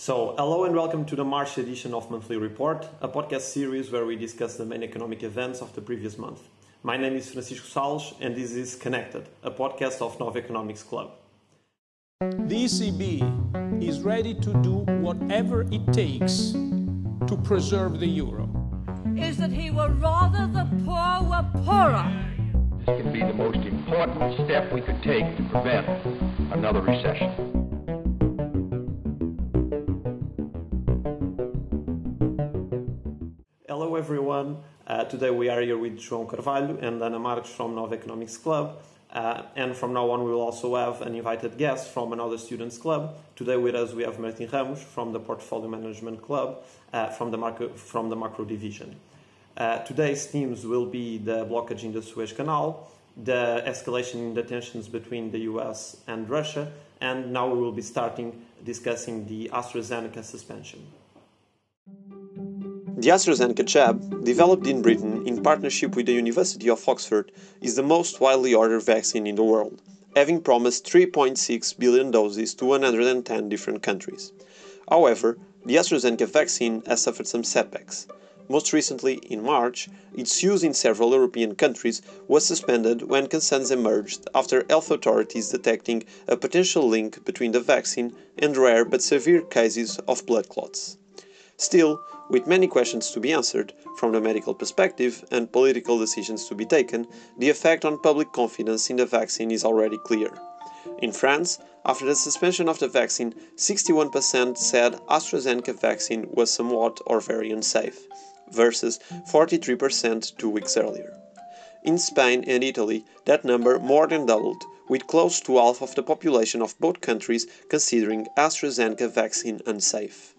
So, hello and welcome to the March edition of Monthly Report, a podcast series where we discuss the main economic events of the previous month. My name is Francisco Salles and this is Connected, a podcast of Nova Economics Club. The ECB is ready to do whatever it takes to preserve the euro. Is that he would rather the poor were poorer. This can be the most important step we could take to prevent another recession. Everyone. Uh, today we are here with João Carvalho and Ana Marques from Nova Economics Club. Uh, and from now on we will also have an invited guest from another students club. Today with us we have Martin Ramos from the Portfolio Management Club uh, from, the macro, from the macro division. Uh, today's themes will be the blockage in the Suez Canal, the escalation in the tensions between the US and Russia, and now we will be starting discussing the AstraZeneca suspension. The AstraZeneca jab, developed in Britain in partnership with the University of Oxford, is the most widely ordered vaccine in the world, having promised 3.6 billion doses to 110 different countries. However, the AstraZeneca vaccine has suffered some setbacks. Most recently, in March, its use in several European countries was suspended when concerns emerged after health authorities detecting a potential link between the vaccine and rare but severe cases of blood clots. Still, with many questions to be answered from the medical perspective and political decisions to be taken, the effect on public confidence in the vaccine is already clear. In France, after the suspension of the vaccine, 61% said AstraZeneca vaccine was somewhat or very unsafe, versus 43% two weeks earlier. In Spain and Italy, that number more than doubled, with close to half of the population of both countries considering AstraZeneca vaccine unsafe.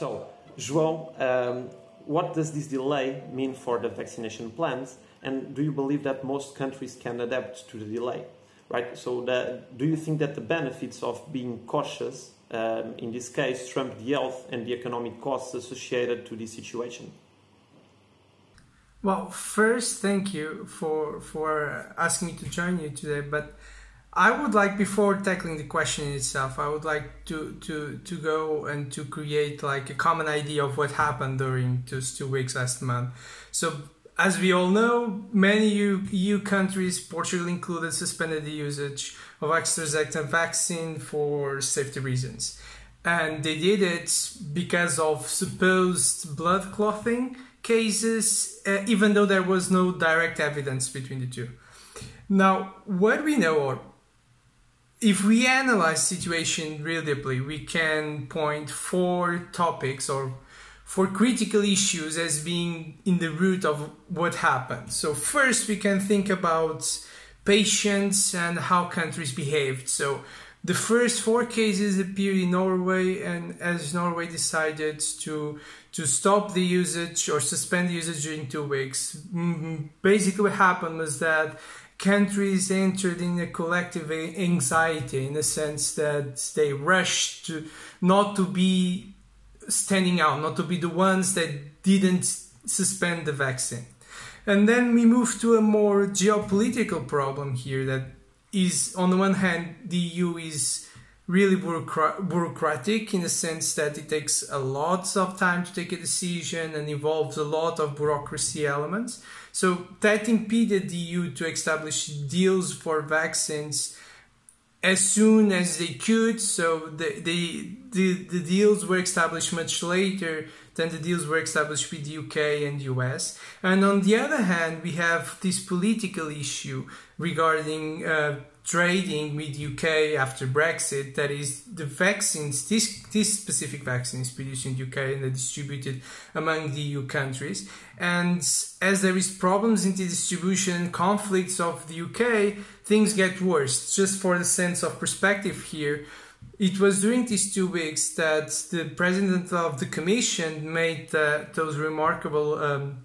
So, João, um, what does this delay mean for the vaccination plans? And do you believe that most countries can adapt to the delay? Right. So, the, do you think that the benefits of being cautious, um, in this case, trump the health and the economic costs associated to this situation? Well, first, thank you for for asking me to join you today. But I would like before tackling the question itself, I would like to to to go and to create like a common idea of what happened during those two weeks last month. So as we all know, many EU, EU countries, Portugal included, suspended the usage of AstraZeneca vaccine for safety reasons. And they did it because of supposed blood clotting cases, uh, even though there was no direct evidence between the two. Now, what we know, or if we analyze situation real deeply, we can point four topics or four critical issues as being in the root of what happened. So first, we can think about patients and how countries behaved. So the first four cases appeared in Norway, and as Norway decided to to stop the usage or suspend the usage during two weeks, basically what happened was that countries entered in a collective anxiety in the sense that they rushed to not to be standing out, not to be the ones that didn't suspend the vaccine. And then we move to a more geopolitical problem here that is, on the one hand, the EU is really bureaucratic in the sense that it takes a lot of time to take a decision and involves a lot of bureaucracy elements. So that impeded the EU to establish deals for vaccines as soon as they could. So the, the, the, the deals were established much later than the deals were established with the UK and US. And on the other hand, we have this political issue regarding uh, trading with UK after Brexit. That is the vaccines, this, this specific vaccines produced in UK and they're distributed among the EU countries. And as there is problems in the distribution, conflicts of the UK, things get worse. Just for the sense of perspective here, it was during these two weeks that the president of the commission made uh, those remarkable um,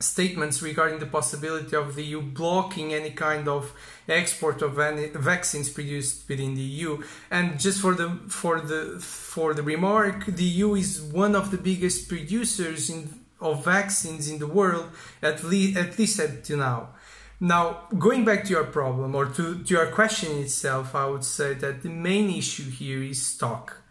statements regarding the possibility of the EU blocking any kind of export of any vaccines produced within the EU. And just for the for the for the remark, the EU is one of the biggest producers in, of vaccines in the world, at least at least up to now. Now, going back to your problem or to, to your question itself, I would say that the main issue here is stock.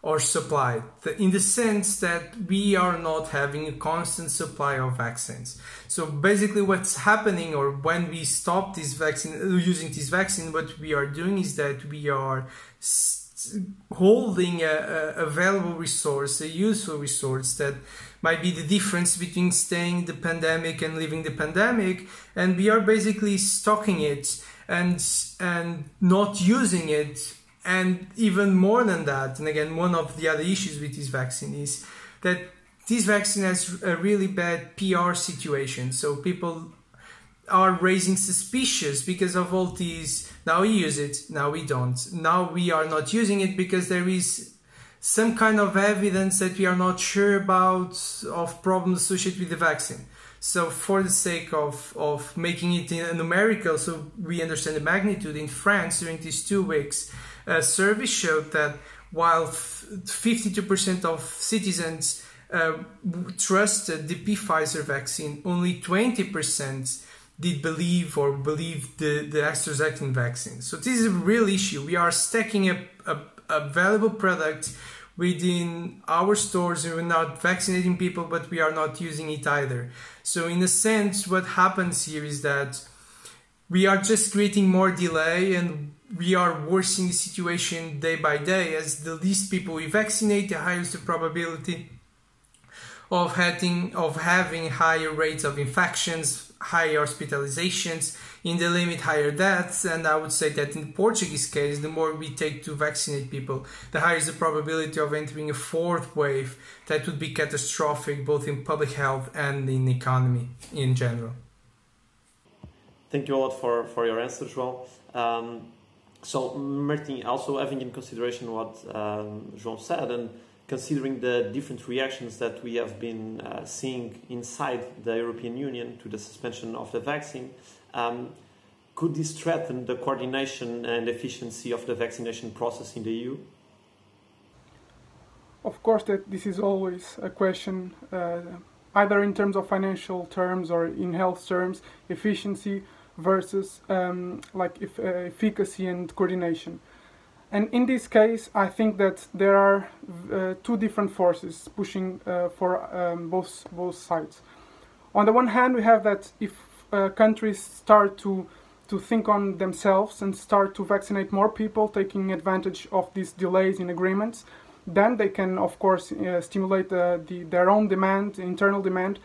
or supply in the sense that we are not having a constant supply of vaccines so basically what's happening or when we stop this vaccine using this vaccine what we are doing is that we are holding a, a, valuable resource a useful resource that might be the difference between staying the pandemic and leaving the pandemic and we are basically stocking it and and not using it and even more than that, and again, one of the other issues with this vaccine is that this vaccine has a really bad PR situation. So people are raising suspicions because of all these. Now we use it, now we don't. Now we are not using it because there is some kind of evidence that we are not sure about of problems associated with the vaccine. So for the sake of, of making it a numerical, so we understand the magnitude in France during these two weeks, a survey showed that while 52% of citizens uh, trusted the Pfizer vaccine, only 20% did believe or believe the, the AstraZeneca vaccine. So this is a real issue. We are stacking a, a, a valuable product within our stores and we're not vaccinating people, but we are not using it either. So in a sense, what happens here is that we are just creating more delay and we are worsening the situation day by day as the least people we vaccinate the highest the probability of having of having higher rates of infections higher hospitalizations in the limit higher deaths and i would say that in the portuguese case the more we take to vaccinate people the higher is the probability of entering a fourth wave that would be catastrophic both in public health and in economy in general. Thank you a lot for for your answer joão. Um, so, Martin, also having in consideration what um, João said and considering the different reactions that we have been uh, seeing inside the European Union to the suspension of the vaccine, um, could this threaten the coordination and efficiency of the vaccination process in the EU? Of course, that this is always a question, uh, either in terms of financial terms or in health terms, efficiency versus um, like if, uh, efficacy and coordination. And in this case, I think that there are uh, two different forces pushing uh, for um, both both sides. On the one hand, we have that if uh, countries start to to think on themselves and start to vaccinate more people, taking advantage of these delays in agreements, then they can, of course, uh, stimulate the, their own demand, internal demand,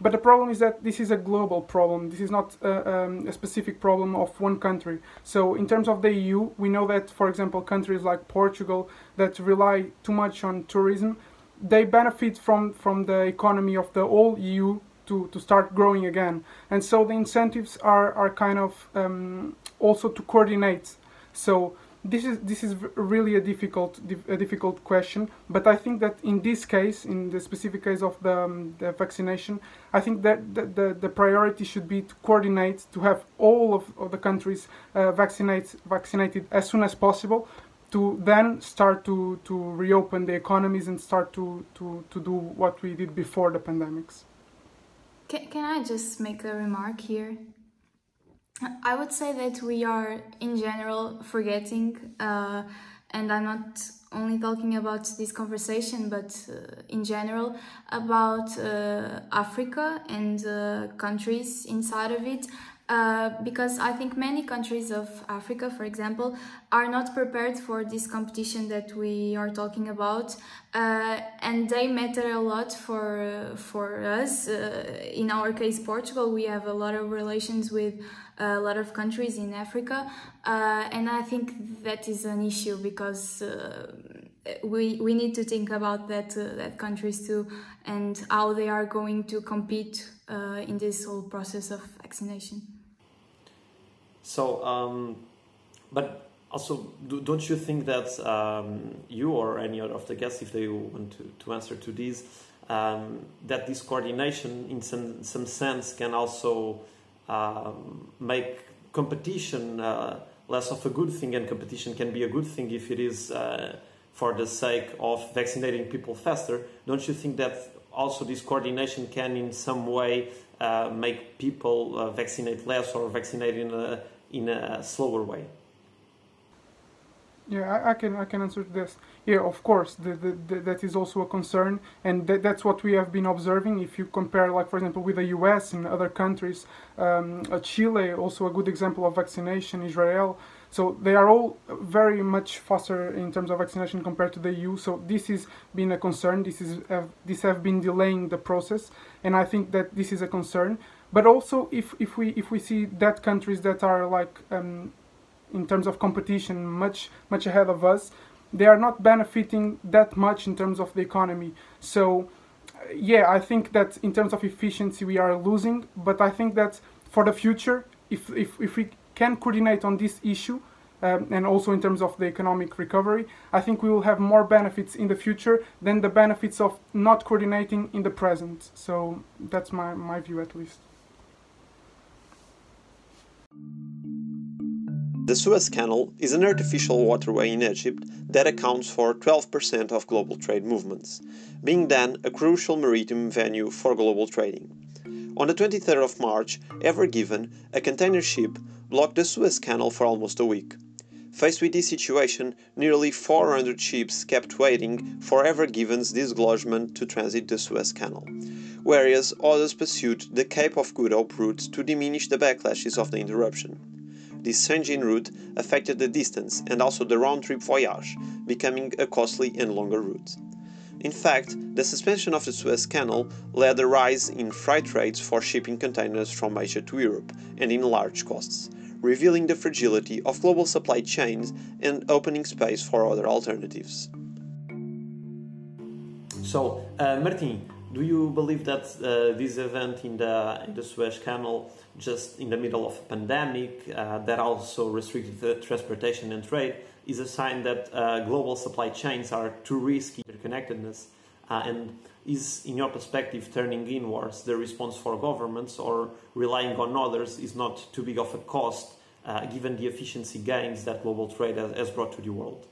but the problem is that this is a global problem. This is not uh, um, a specific problem of one country. So in terms of the EU, we know that, for example, countries like Portugal that rely too much on tourism, they benefit from, from the economy of the whole EU to, to start growing again. And so the incentives are, are kind of um, also to coordinate. So this is this is really a difficult a difficult question but i think that in this case in the specific case of the, um, the vaccination i think that the, the, the, priority should be to coordinate to have all of, of the countries uh, vaccinate vaccinated as soon as possible to then start to, to reopen the economies and start to, to, to do what we did before the pandemics. Can, can i just make a remark here I would say that we are in general forgetting, uh, and I'm not only talking about this conversation, but uh, in general about uh, Africa and uh, countries inside of it. Uh, because I think many countries of Africa, for example, are not prepared for this competition that we are talking about, uh, and they matter a lot for for us. in our case, Portugal, we have a lot of relations with a lot of countries in Africa, uh, and I think that is an issue because uh, we we need to think about that uh, that countries too and how they are going to compete uh, in this whole process of vaccination. So, um, but also, do, don't you think that um, you or any of the guests, if they want to, to answer to these, um, that this coordination in some, some sense can also um, make competition uh, less of a good thing, and competition can be a good thing if it is uh, for the sake of vaccinating people faster. Don't you think that also this coordination can, in some way, uh, make people uh, vaccinate less or vaccinate in a in a slower way? Yeah, I, I, can I can answer this. Yeah, of course, the, the, the, that is also a concern, and that, that's what we have been observing. If you compare, like for example, with the U.S. and other countries, um, uh, Chile, also a good example of vaccination, Israel. So they are all very much faster in terms of vaccination compared to the EU. So this has been a concern. This is this have been delaying the process, and I think that this is a concern. But also, if, if we if we see that countries that are like um, in terms of competition much much ahead of us they are not benefiting that much in terms of the economy. So yeah i think that in terms of efficiency we are losing. But i think that for the future if if, if we can coordinate on this issue um, and also in terms of the economic recovery i think we will have more benefits in the future than the benefits of not coordinating in the present. So that's my, my view at least The Suez Canal is an artificial waterway in Egypt that accounts for 12% of global trade movements, being then a crucial maritime venue for global trading. On the 23rd of March, Ever Given, a container ship, blocked the Suez Canal for almost a week. Faced with this situation, nearly 400 ships kept waiting for Ever Given's dislodgement to transit the Suez Canal, whereas others pursued the Cape of Good Hope route to diminish the backlashes of the interruption. This change route affected the distance and also the round-trip voyage, becoming a costly and longer route. In fact, the suspension of the Suez Canal led a rise in freight rates for shipping containers from Asia to Europe and in large costs, revealing the fragility of global supply chains and opening space for other alternatives. So, uh, Martin, do you believe that uh, this event in the, in the Suez Canal just in the middle of a pandemic uh, that also restricted the transportation and trade is a sign that uh, global supply chains are too risky interconnectedness? Uh, and is in your perspective turning inwards the response for governments or relying on others is not too big of a cost uh, given the efficiency gains that global trade has brought to the world?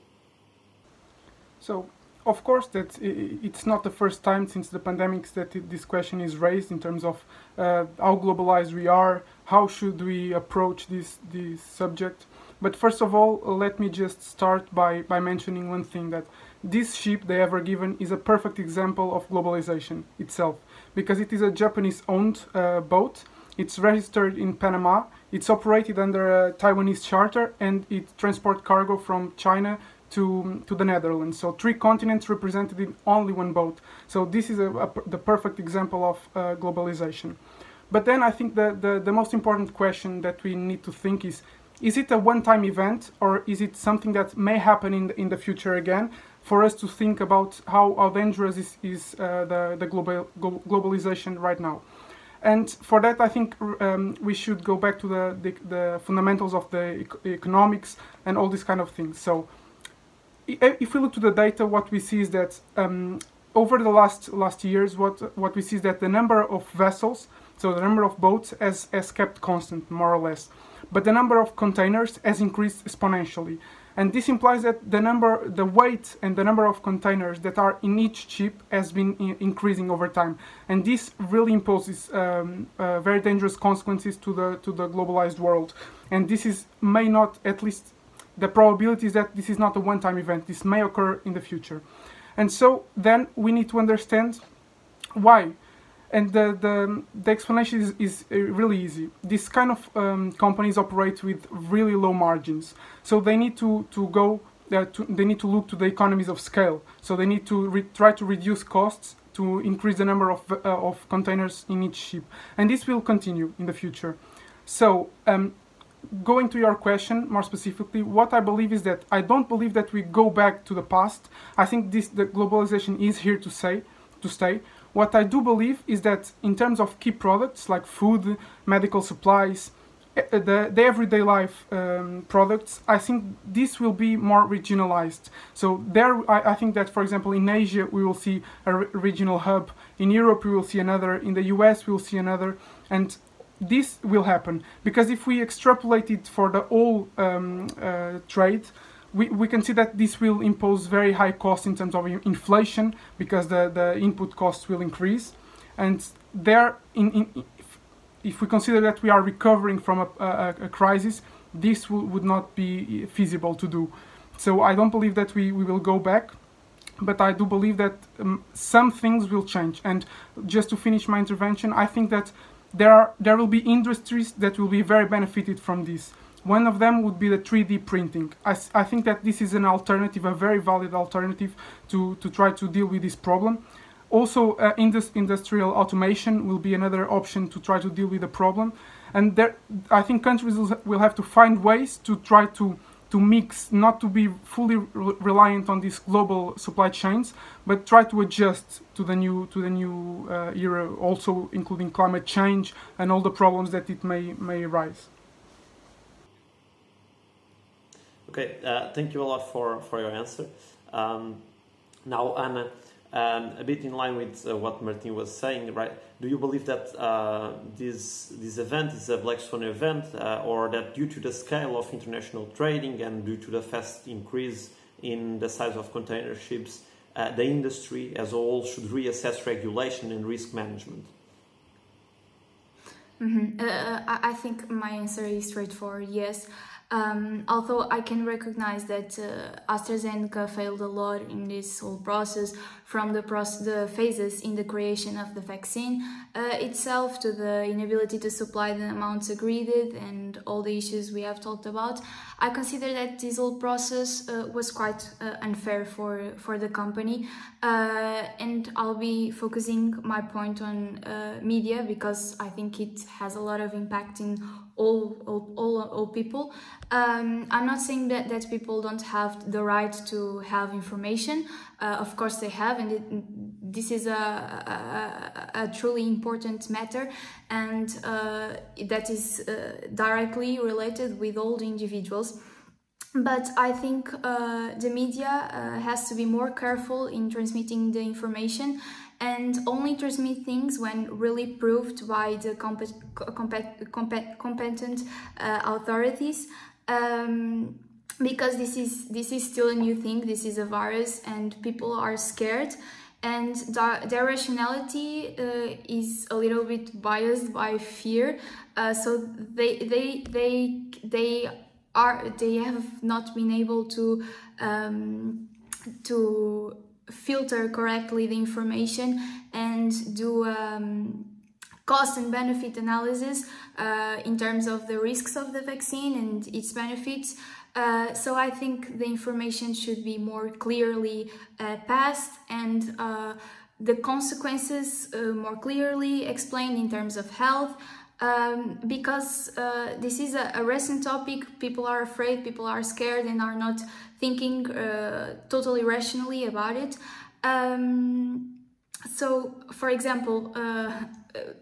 So of course that it's not the first time since the pandemics that this question is raised in terms of uh, how globalized we are, how should we approach this this subject. But first of all, let me just start by, by mentioning one thing that this ship, they Ever Given, is a perfect example of globalization itself because it is a Japanese owned uh, boat. It's registered in Panama. It's operated under a Taiwanese charter and it transports cargo from China to, to the Netherlands. So three continents represented in only one boat. So this is a, a, the perfect example of uh, globalization. But then I think the, the, the most important question that we need to think is, is it a one-time event or is it something that may happen in the, in the future again for us to think about how, how dangerous is, is uh, the, the global, globalization right now. And for that, I think um, we should go back to the, the, the fundamentals of the economics and all these kind of things. So if we look to the data, what we see is that um, over the last last years, what what we see is that the number of vessels, so the number of boats, has has kept constant more or less, but the number of containers has increased exponentially, and this implies that the number, the weight, and the number of containers that are in each ship has been increasing over time, and this really imposes um, uh, very dangerous consequences to the to the globalized world, and this is may not at least the probability is that this is not a one-time event. This may occur in the future. And so then we need to understand why. And the, the, the explanation is, is uh, really easy. These kind of um, companies operate with really low margins. So they need to, to go, uh, to, they need to look to the economies of scale. So they need to try to reduce costs to increase the number of, uh, of containers in each ship. And this will continue in the future. So um, going to your question more specifically, what I believe is that I don't believe that we go back to the past. I think this the globalization is here to say to stay. What I do believe is that in terms of key products like food, medical supplies, the, the everyday life um, products, I think this will be more regionalized. So there, I, I, think that, for example, in Asia we will see a regional hub. In Europe we will see another. In the US we will see another. And this will happen because if we extrapolate it for the whole um, uh, trade, we, we can see that this will impose very high costs in terms of inflation because the, the input costs will increase. And there, in, in, if, if, we consider that we are recovering from a, a, a crisis, this would not be feasible to do. So I don't believe that we, we will go back, but I do believe that um, some things will change. And just to finish my intervention, I think that there are there will be industries that will be very benefited from this. One of them would be the 3D printing. I, I think that this is an alternative, a very valid alternative to, to try to deal with this problem. Also, uh, indus industrial automation will be another option to try to deal with the problem. And there, I think countries will have to find ways to try to to mix, not to be fully re reliant on these global supply chains, but try to adjust to the new to the new uh, era, also including climate change and all the problems that it may may arise. Okay, uh, thank you a lot for for your answer. Um, now, Ana, um, a bit in line with uh, what Martin was saying, right? Do you believe that uh, this this event is a black swan event, uh, or that due to the scale of international trading and due to the fast increase in the size of container ships, uh, the industry as a whole should reassess regulation and risk management? Mm-hmm. Uh, I think my answer is straightforward. Yes. Um, although I can recognize that uh, AstraZeneca failed a lot in this whole process, from the, the phases in the creation of the vaccine uh, itself to the inability to supply the amounts agreed with and all the issues we have talked about, I consider that this whole process uh, was quite uh, unfair for, for the company. Uh, and I'll be focusing my point on uh, media because I think it has a lot of impact in all all, all, all people. Um, I'm not saying that, that people don't have the right to have information. Uh, of course, they have, and it, this is a, a, a, truly important matter, and uh, that is uh, directly related with all the individuals. But I think uh, the media uh, has to be more careful in transmitting the information and only transmit things when really proved by the compet compet compet competent uh, authorities. Um, because this is this is still a new thing. This is a virus, and people are scared. And their rationality uh, is a little bit biased by fear. Uh, so they they they they are they have not been able to um, to filter correctly the information and do um, cost and benefit analysis uh, in terms of the risks of the vaccine and its benefits. Uh, so I think the information should be more clearly uh, passed and uh, the consequences uh, more clearly explained in terms of health. Um, because uh, this is a, a, recent topic, people are afraid, people are scared, and are not thinking totally rationally about it. Um, so, for example, the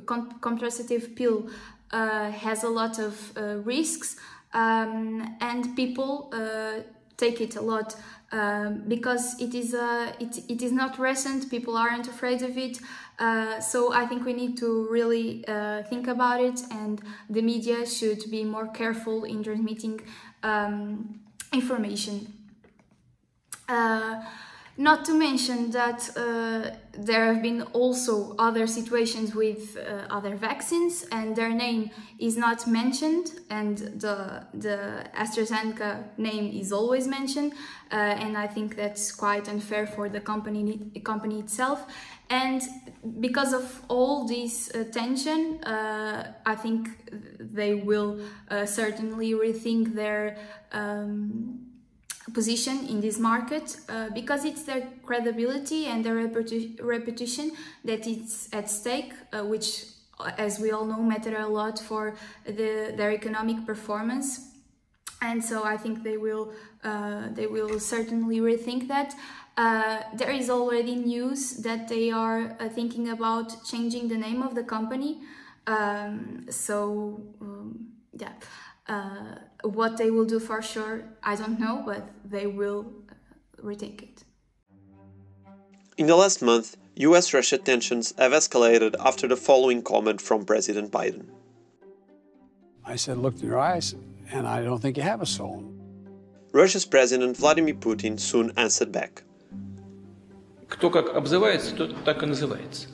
contraceptive pill uh, has a lot of uh, risks um, and people uh, take it a lot um, because it is uh, it, it is not recent people aren't afraid of it uh, so I think we need to really uh, think about it and the media should be more careful in transmitting um, information not to mention that uh, there have been also other situations with uh, other vaccines and their name is not mentioned and the, the AstraZeneca name is always mentioned uh, and I think that's quite unfair for the company, company itself. And because of all this tension uh, I think they will uh, certainly rethink their um, position in this market uh, because it's their credibility and their reputa reputation that it's at stake, uh, which, as we all know, matter a lot for the, their economic performance. And so I think they will uh, they will certainly rethink that. Uh, there is already news that they are uh, thinking about changing the name of the company. Um, so um, yeah. Uh, what they will do for sure, I don't know, but they will uh, retake it. In the last month, US Russia tensions have escalated after the following comment from President Biden. I said, Look in your eyes, and I don't think you have a soul. Russia's President Vladimir Putin soon answered back. Кто как обзывается, тот так и называется.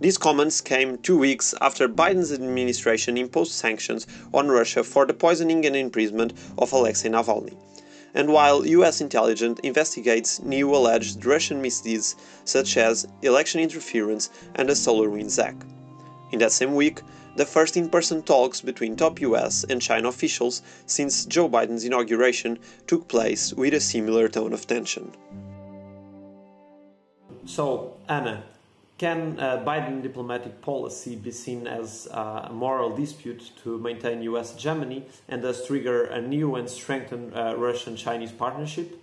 These comments came two weeks after Biden's administration imposed sanctions on Russia for the poisoning and imprisonment of Alexei Navalny. and while US intelligence investigates new alleged Russian misdeeds such as election interference and the SolarWinds hack. In that same week, the first in person talks between top US and China officials since Joe Biden's inauguration took place with a similar tone of tension. So, Ana, can uh, Biden diplomatic policy be seen as uh, a moral dispute to maintain US hegemony and thus trigger a new and strengthened uh, Russian Chinese partnership?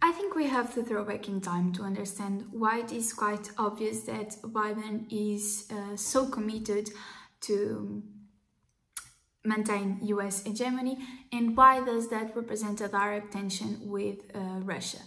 I think we have to throw back in time to understand why it is quite obvious that Biden is uh, so committed to maintain US hegemony and why does that represent a direct tension with uh, Russia.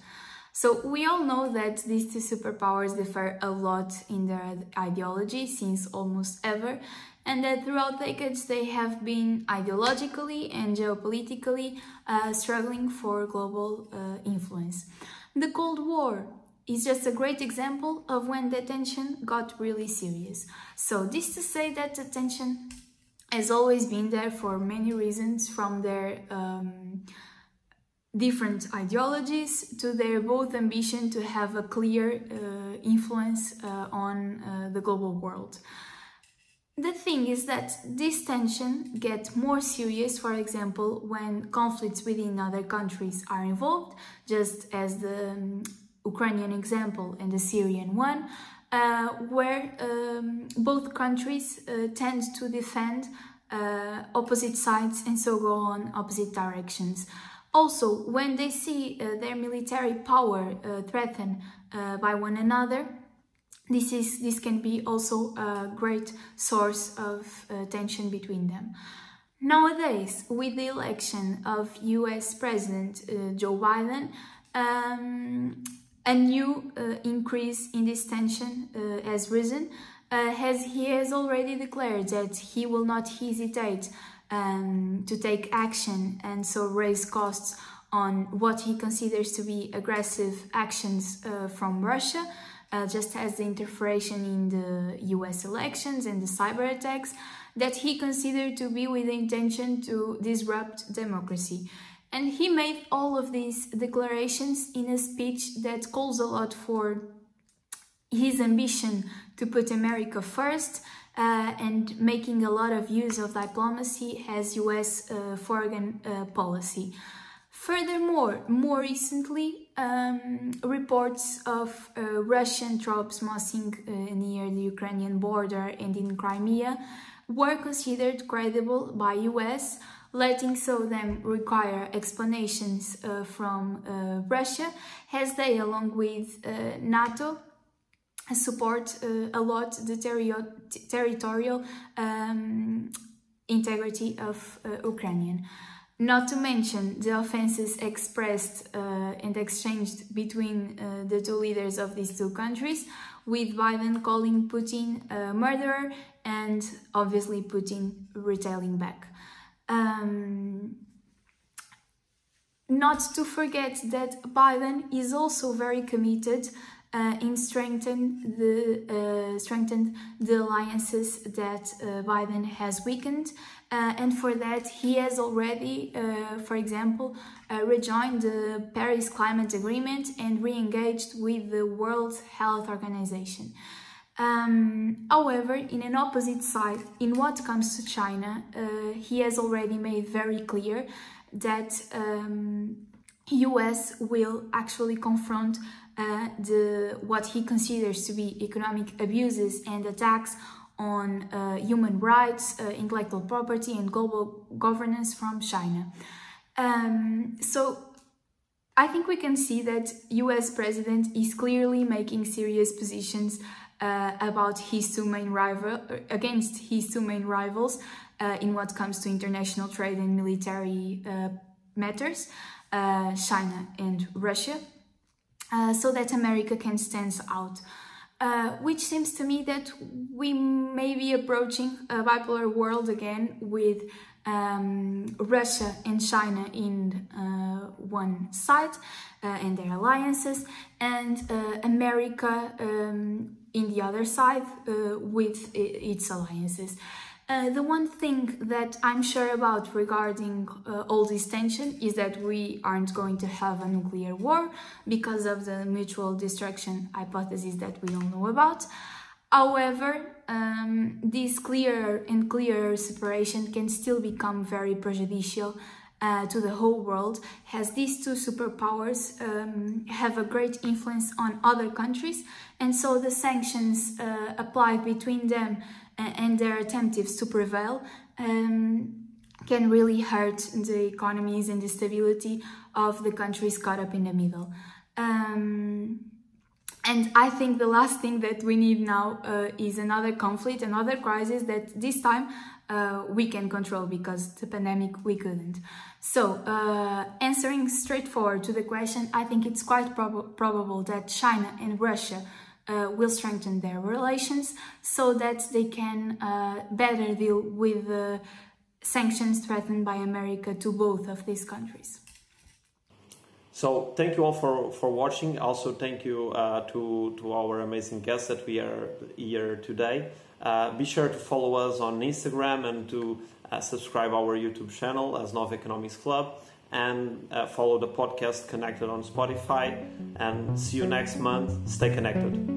So we all know that these two superpowers differ a lot in their ideology since almost ever and that throughout decades they have been ideologically and geopolitically uh, struggling for global uh, influence. The Cold War is just a great example of when the tension got really serious. So this to say that the tension has always been there for many reasons from their um, different ideologies to their both ambition to have a clear uh, influence uh, on uh, the global world. The thing is that this tension gets more serious, for example, when conflicts within other countries are involved, just as the um, Ukrainian example and the Syrian one, uh, where um, both countries uh, tend to defend uh, opposite sides and so go on opposite directions. Also, when they see uh, their military power uh, threatened by one another, this is this can be also a great source of uh, tension between them. Nowadays, with the election of U.S. President uh, Joe Biden, um, a new uh, increase in this tension uh, has risen, uh, as he has already declared that he will not hesitate um, to take action and so raise costs on what he considers to be aggressive actions uh, from Russia uh, just as the interference in the US elections and the cyber attacks that he considered to be with the intention to disrupt democracy. And he made all of these declarations in a speech that calls a lot for his ambition to put America first uh, and making a lot of use of diplomacy as US uh, foreign uh, policy. Furthermore, more recently, um, reports of uh, Russian troops massing uh, near the Ukrainian border and in Crimea were considered credible by US, letting so them require explanations uh, from Russia, as they, along with NATO, support uh, a lot the terri- territorial um, integrity of Ukrainian. Not to mention the offenses expressed uh, and exchanged between uh, the two leaders of these two countries, with Biden calling Putin a murderer and obviously Putin retailing back. Um, not to forget that Biden is also very committed uh, in strengthen the uh, strengthened the alliances that uh, Biden has weakened, uh, and for that he has already, uh, for example, uh, rejoined the Paris Climate Agreement and re-engaged with the World Health Organization. Um, however, in an opposite side, in what comes to China, he has already made very clear that um, US will actually confront uh, the what he considers to be economic abuses and attacks on uh, human rights, uh, intellectual property, and global governance from China. Um, so I think we can see that U.S. president is clearly making serious positions uh, about his two main rival against his two main rivals uh, in what comes to international trade and military uh, matters, China and Russia. Uh, so that America can stand out. Uh, which seems to me that we may be approaching a bipolar world again with um, Russia and China in uh, one side uh, and their alliances, and uh, America um, in the other side with its alliances. Uh, the one thing that I'm sure about regarding uh, all this tension is that we aren't going to have a nuclear war because of the mutual destruction hypothesis that we all know about. However, um, this clearer and clearer separation can still become very prejudicial uh, to the whole world, as these two superpowers um, have a great influence on other countries, and so the sanctions uh, applied between them and their attempts to prevail um, can really hurt the economies and the stability of the countries caught up in the middle. Um, and I think the last thing that we need now uh, is another conflict, another crisis that this time uh, we can control because the pandemic we couldn't. So, uh, answering straightforward to the question, I think it's quite prob- probable that China and Russia uh, will strengthen their relations so that they can uh, better deal with the sanctions threatened by America to both of these countries. So thank you all for, for watching. Also thank you uh, to, to our amazing guests that we are here today. Uh, be sure to follow us on Instagram and to uh, subscribe our YouTube channel as Nova Economics Club and uh, follow the podcast connected on Spotify and see you next month. Stay connected.